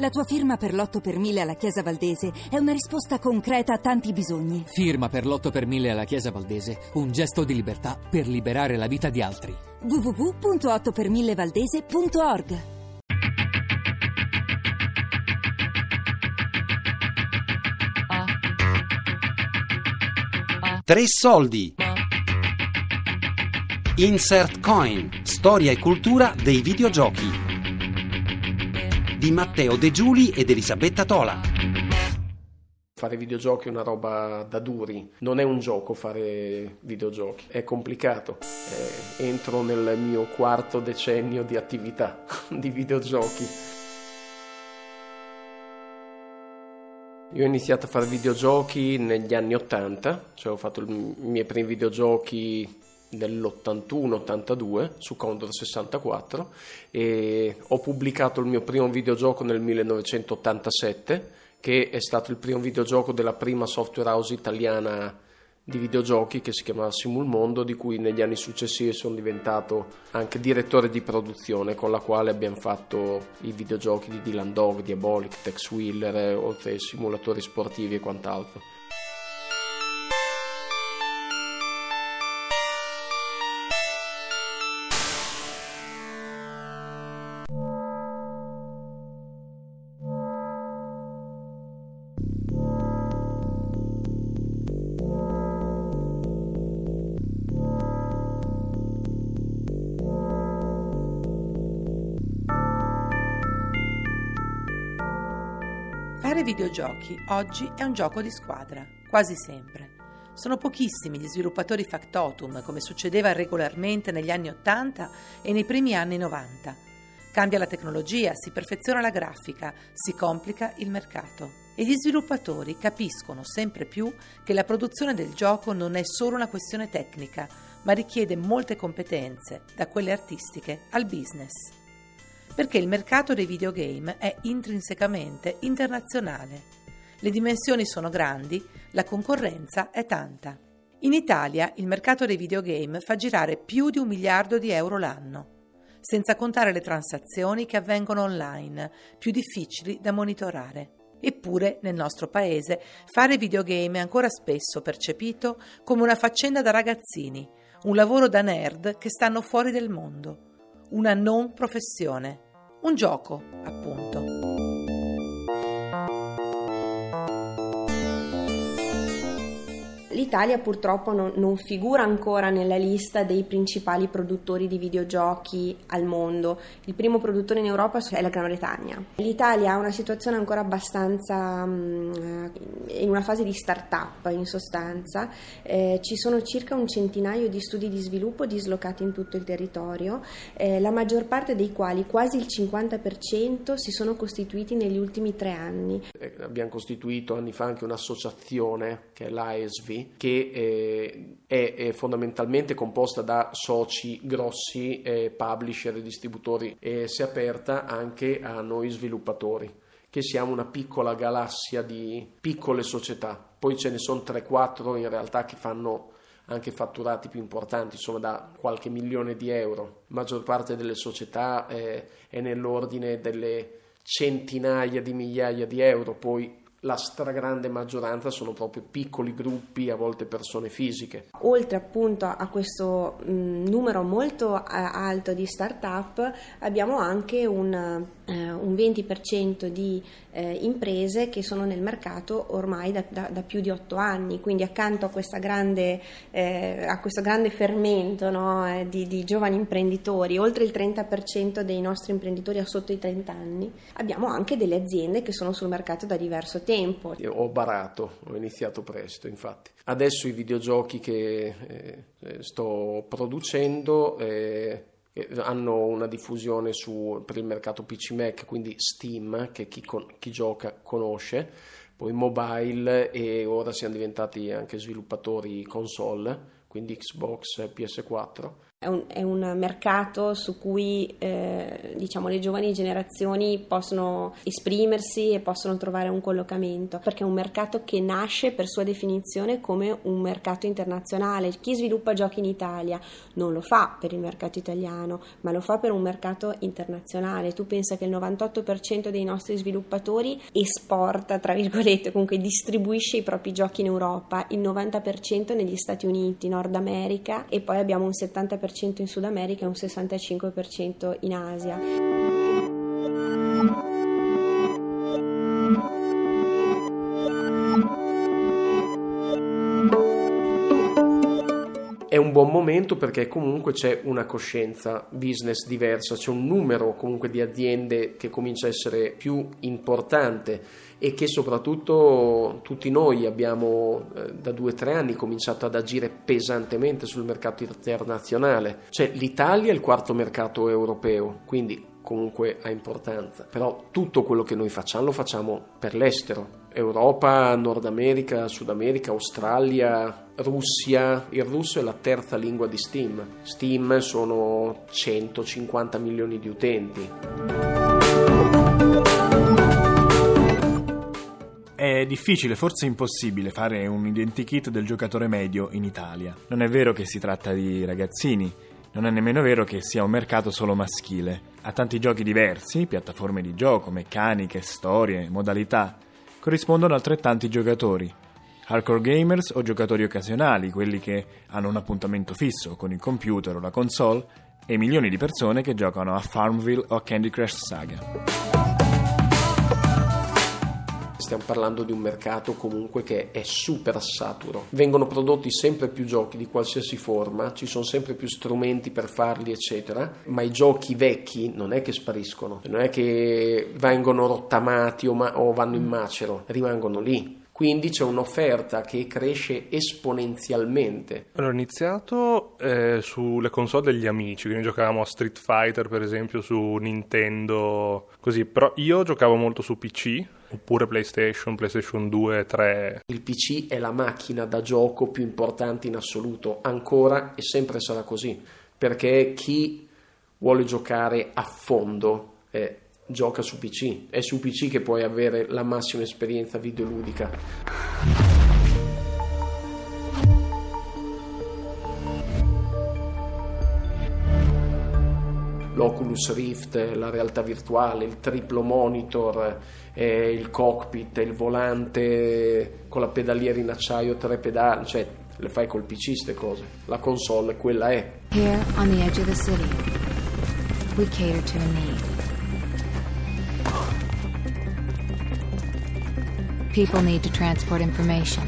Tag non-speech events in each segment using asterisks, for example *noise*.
La tua firma per l'8 per 1000 alla Chiesa Valdese è una risposta concreta a tanti bisogni. Firma per l'8 per 1000 alla Chiesa Valdese, un gesto di libertà per liberare la vita di altri. www.8per1000valdese.org Tre soldi. Insert Coin, storia e cultura dei videogiochi. Di Matteo De Giuli ed Elisabetta Tola. Fare videogiochi è una roba da duri, non è un gioco fare videogiochi, è complicato. Eh, entro nel mio quarto decennio di attività *laughs* di videogiochi. Io ho iniziato a fare videogiochi negli anni 80, cioè ho fatto i miei primi videogiochi nell'81-82 su Commodore 64 e ho pubblicato il mio primo videogioco nel 1987 che è stato il primo videogioco della prima software house italiana di videogiochi che si chiamava Simulmondo, di cui negli anni successivi sono diventato anche direttore di produzione, con la quale abbiamo fatto i videogiochi di Dylan Dog, Diabolic, Tex Wheeler, oltre ai simulatori sportivi e quant'altro. Videogiochi oggi è un gioco di squadra, quasi sempre. Sono pochissimi gli sviluppatori factotum, come succedeva regolarmente negli anni 80 e nei primi anni 90. Cambia la tecnologia, si perfeziona la grafica, si complica il mercato. E gli sviluppatori capiscono sempre più che la produzione del gioco non è solo una questione tecnica, ma richiede molte competenze, da quelle artistiche al business perché il mercato dei videogame è intrinsecamente internazionale. Le dimensioni sono grandi, la concorrenza è tanta. In Italia il mercato dei videogame fa girare più di un miliardo di euro l'anno, senza contare le transazioni che avvengono online, più difficili da monitorare. Eppure, nel nostro paese, fare videogame è ancora spesso percepito come una faccenda da ragazzini, un lavoro da nerd che stanno fuori del mondo, una non professione. Un gioco, appunto. L'Italia purtroppo non, non, figura ancora nella lista dei principali produttori di videogiochi al mondo. Il primo produttore in Europa è la Gran Bretagna. L'Italia ha una situazione ancora abbastanza um, in una fase di start-up in sostanza. Eh, ci sono circa un centinaio di studi di sviluppo dislocati in tutto il territorio, eh, la maggior parte dei quali, quasi il 50%, si sono costituiti negli ultimi tre anni. Eh, abbiamo costituito anni fa anche un'associazione che è che eh, è, è, fondamentalmente composta da soci grossi, eh, publisher e distributori e si è aperta anche a noi sviluppatori che siamo una piccola galassia di piccole società. Poi ce ne sono 3-4 in realtà che fanno anche fatturati più importanti, insomma da qualche milione di euro. La maggior parte delle società eh, è nell'ordine delle centinaia di migliaia di euro, poi la stragrande maggioranza sono proprio piccoli gruppi, a volte persone fisiche. Oltre appunto a questo mh, numero molto uh, alto di start-up, abbiamo anche un, uh, un 20% di uh, imprese che sono nel mercato ormai da, da, da, più di 8 anni, quindi accanto a, grande, a questo grande fermento no, di, di giovani imprenditori, oltre il 30% dei nostri imprenditori ha sotto i 30 anni, abbiamo anche delle aziende che sono sul mercato da diverso tempo. Io ho barato, ho iniziato presto infatti. Adesso i videogiochi che eh, eh sto producendo eh, hanno una diffusione su, per il mercato PC Mac, quindi Steam, che chi, con, chi gioca conosce, poi mobile e ora siamo diventati anche sviluppatori console, quindi Xbox e PS4 È un, è un mercato su cui eh, diciamo, le giovani generazioni possono esprimersi e possono trovare un collocamento, perché è un mercato che nasce per sua definizione come un mercato internazionale. Chi sviluppa giochi in Italia non lo fa per il mercato italiano, ma lo fa per un mercato internazionale. Tu pensa che il 98% dei nostri sviluppatori esporta, tra virgolette, comunque distribuisce i propri giochi in Europa, il 90% negli Stati Uniti, Nord America e poi abbiamo un 70% in Sud America e un 65% in Asia. È un buon momento perché comunque c'è una coscienza business diversa, c'è un numero comunque di aziende che comincia a essere più importante e che soprattutto tutti noi abbiamo eh, da due o tre anni cominciato ad agire pesantemente sul mercato internazionale. Cioè l'Italia è il quarto mercato europeo, quindi comunque ha importanza, però tutto quello che noi facciamo lo facciamo per l'estero. Europa, Nord America, Sud America, Australia, Russia. Il russo è la terza lingua di Steam. Steam sono 150 milioni di utenti. È difficile, forse impossibile, fare un identikit del giocatore medio in Italia. Non è vero che si tratta di ragazzini, non è nemmeno vero che sia un mercato solo maschile. Ha tanti giochi diversi, piattaforme di gioco, meccaniche, storie, modalità. Corrispondono altrettanti giocatori. Hardcore gamers o giocatori occasionali, quelli che hanno un appuntamento fisso con il computer o la console, e milioni di persone che giocano a Farmville o a Candy Crush Saga stiamo parlando di un mercato comunque che è super saturo. Vengono prodotti sempre più giochi di qualsiasi forma, ci sono sempre più strumenti per farli, eccetera, ma i giochi vecchi non è che spariscono, non è che vengono rottamati o, ma- o vanno in macero, rimangono lì. Quindi c'è un'offerta che cresce esponenzialmente. Allora, ho iniziato eh, sulle console degli amici, quindi giocavamo a Street Fighter per esempio su Nintendo, così, però io giocavo molto su PC, oppure PlayStation, PlayStation 2, 3. Il PC è la macchina da gioco più importante in assoluto, ancora e sempre sarà così, perché chi vuole giocare a fondo eh, gioca su PC, è su PC che puoi avere la massima esperienza videoludica. l'Oculus Rift, la realtà virtuale, il triplo monitor, eh, il cockpit, il volante con la pedaliera in acciaio, tre pedali, cioè le fai col PC queste cose. La console quella è. Here on the edge of the city, we cater to a need. People need to transport information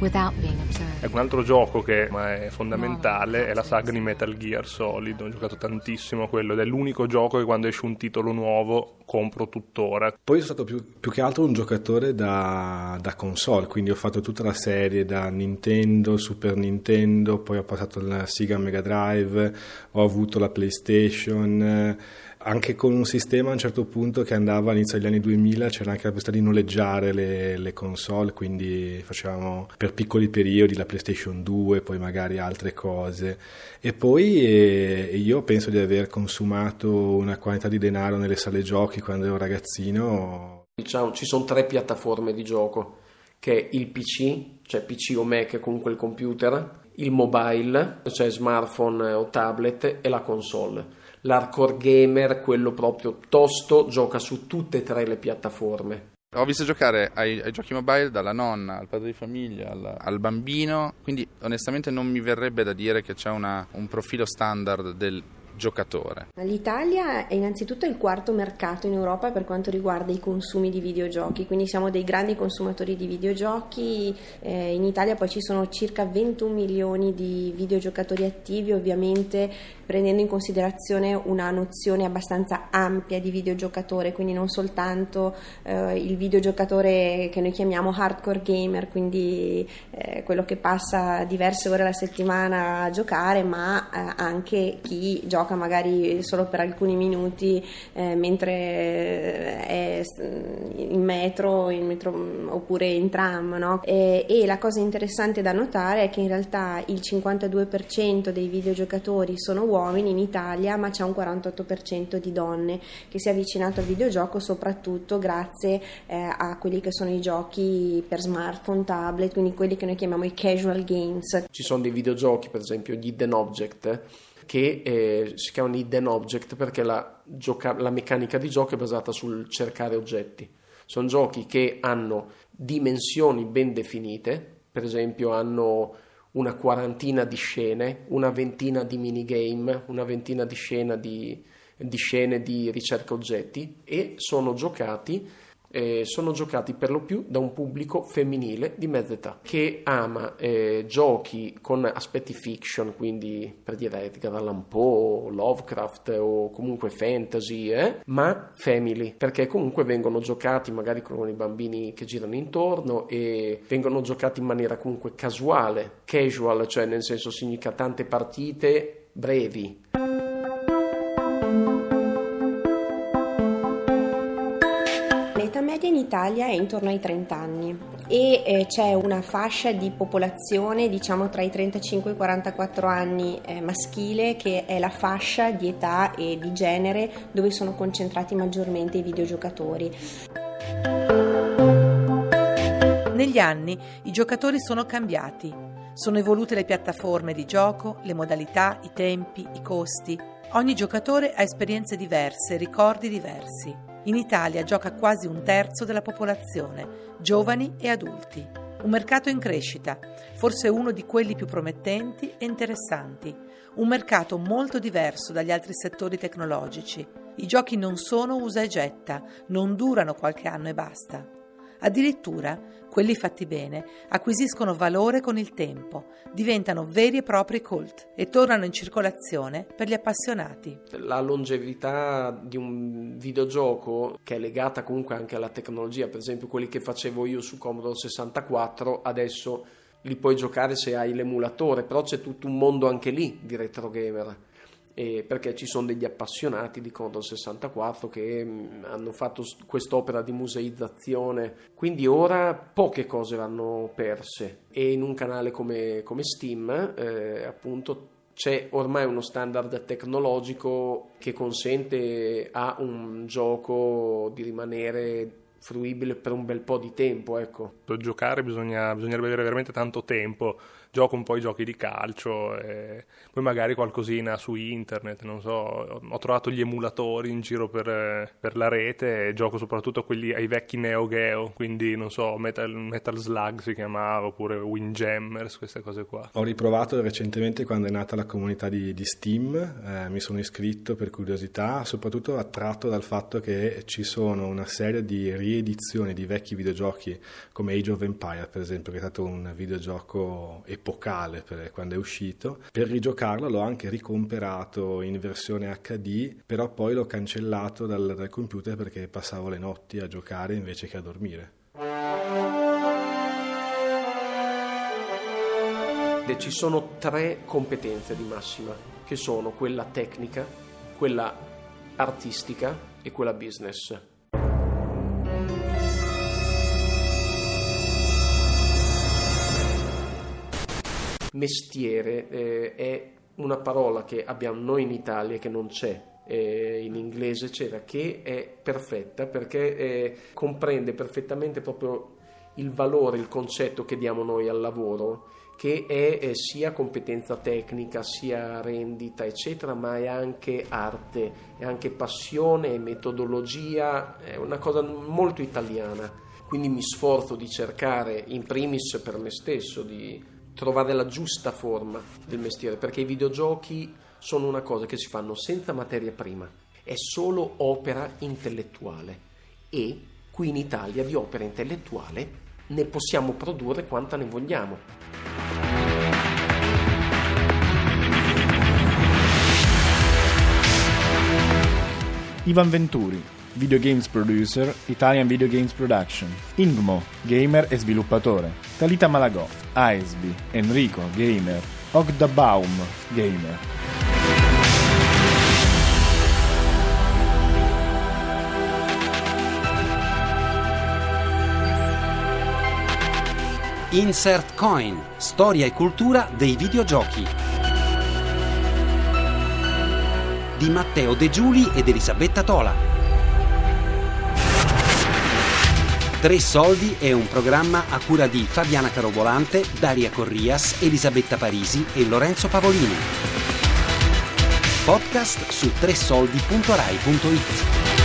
without being observed. Ecco, un altro gioco che è fondamentale è la saga di Metal Gear Solid. Ho giocato tantissimo a quello ed è l'unico gioco che quando esce un titolo nuovo compro tuttora. Poi sono stato più, più che altro un giocatore da, da, console, quindi ho fatto tutta la serie da Nintendo, Super Nintendo, poi ho passato la Sega Mega Drive, ho avuto la PlayStation anche con un sistema a un certo punto che andava all'inizio degli anni 2000 c'era anche la possibilità di noleggiare le, le, console quindi facevamo per piccoli periodi la PlayStation 2 poi magari altre cose. E poi eh, io penso di aver consumato una quantità di denaro nelle sale giochi quando ero ragazzino. Diciamo ci sono tre piattaforme di gioco che è il PC cioè PC o Mac comunque il computer il mobile cioè smartphone o tablet e la console l'hardcore gamer, quello proprio tosto, gioca su tutte e tre le piattaforme. Ho visto giocare ai, ai, giochi mobile dalla nonna, al padre di famiglia, al, al, bambino, quindi onestamente non mi verrebbe da dire che c'è una, un profilo standard del giocatore. L'Italia è innanzitutto il quarto mercato in Europa per quanto riguarda i consumi di videogiochi, quindi siamo dei grandi consumatori di videogiochi. Eh, in Italia poi ci sono circa 21 milioni di videogiocatori attivi, ovviamente prendendo in considerazione una nozione abbastanza ampia di videogiocatore, quindi non soltanto eh, il videogiocatore che noi chiamiamo hardcore gamer, quindi eh, quello che passa diverse ore alla settimana a giocare, ma eh, anche chi gioca magari solo per alcuni minuti eh, mentre è in metro, in metro oppure in tram, no? e, e, la cosa interessante da notare è che in realtà il 52% dei videogiocatori sono uomini in Italia, ma c'è un 48% di donne che si è avvicinato al videogioco soprattutto grazie eh, a quelli che sono i giochi per smartphone, tablet, quindi quelli che noi chiamiamo i casual games. Ci sono dei videogiochi, per esempio gli Hidden Object, che eh, si chiamano hidden object perché la, gioca- la meccanica di gioco è basata sul cercare oggetti. Sono giochi che hanno dimensioni ben definite, per esempio hanno una quarantina di scene, una ventina di minigame, una ventina di, di, di scene di ricerca oggetti e sono giocati eh, sono giocati per lo più da un pubblico femminile di mezza età che ama eh, giochi con aspetti fiction, quindi per dire Edgar Allan Poe, Lovecraft o comunque fantasy, eh, ma family, perché comunque vengono giocati magari con i bambini che girano intorno e vengono giocati in maniera comunque casuale, casual, cioè nel senso significa tante partite brevi. Italia è intorno ai 30 anni e eh, c'è una fascia di popolazione diciamo tra i 35 e i 44 anni eh, maschile che è la fascia di età e di genere dove sono concentrati maggiormente i videogiocatori. Negli anni i giocatori sono cambiati, sono evolute le piattaforme di gioco, le modalità, i tempi, i costi. Ogni giocatore ha esperienze diverse, ricordi diversi. In Italia gioca quasi un terzo della popolazione, giovani e adulti. Un mercato in crescita, forse uno di quelli più promettenti e interessanti. Un mercato molto diverso dagli altri settori tecnologici. I giochi non sono usa e getta, non durano qualche anno e basta. Addirittura, quelli fatti bene acquisiscono valore con il tempo, diventano veri e propri cult e tornano in circolazione per gli appassionati. La longevità di un videogioco che è legata comunque anche alla tecnologia, per esempio quelli che facevo io su Commodore 64, adesso li puoi giocare se hai l'emulatore, però c'è tutto un mondo anche lì di retro gamer eh, perché ci sono degli appassionati di Commodore 64 che mh, mm, hanno fatto quest'opera di museizzazione, quindi ora poche cose vanno perse e in un canale come, come Steam eh, appunto c'è ormai uno standard tecnologico che consente a un gioco di rimanere fruibile per un bel po' di tempo. Ecco. Per giocare bisogna, bisognerebbe avere veramente tanto tempo gioco un po' i giochi di calcio e poi magari qualcosina su internet, non so, ho trovato gli emulatori in giro per, per la rete e gioco soprattutto quelli ai vecchi Neo Geo, quindi non so, Metal, Metal Slug si chiamava oppure Windjammers, queste cose qua. Ho riprovato recentemente quando è nata la comunità di, di Steam, eh, mi sono iscritto per curiosità, soprattutto attratto dal fatto che ci sono una serie di riedizioni di vecchi videogiochi come Age of Empire per esempio, che è stato un videogioco epocale epocale per quando è uscito. Per rigiocarlo l'ho anche ricomperato in versione HD, però poi l'ho cancellato dal, dal computer perché passavo le notti a giocare invece che a dormire. Ci sono tre competenze di massima, che sono quella tecnica, quella artistica e quella business. Mestiere eh, è una parola che abbiamo noi in Italia che non c'è. Eh, in inglese c'era che è perfetta perché eh, comprende perfettamente proprio il valore, il concetto che diamo noi al lavoro che è eh, sia competenza tecnica, sia rendita, eccetera, ma è anche arte, è anche passione, è metodologia, è una cosa molto italiana. Quindi mi sforzo di cercare, in primis per me stesso, di trovare la giusta forma del mestiere, perché i videogiochi sono una cosa che si fanno senza materia prima, è solo opera intellettuale e qui in Italia di opera intellettuale ne possiamo produrre quanta ne vogliamo. Ivan Venturi, videogames producer, Italian Video Games Production. Ingmo, gamer e sviluppatore. Talita Malagò, Aesby, Enrico, Gamer, Ogdabaum, Gamer. Insert Coin, storia e cultura dei videogiochi. Di Matteo De Giuli ed Elisabetta Tola. Tre soldi è un programma a cura di Fabiana Carobolante, Daria Corrias, Elisabetta Parisi e Lorenzo Pavolini. Podcast su tresoldi.rai.it.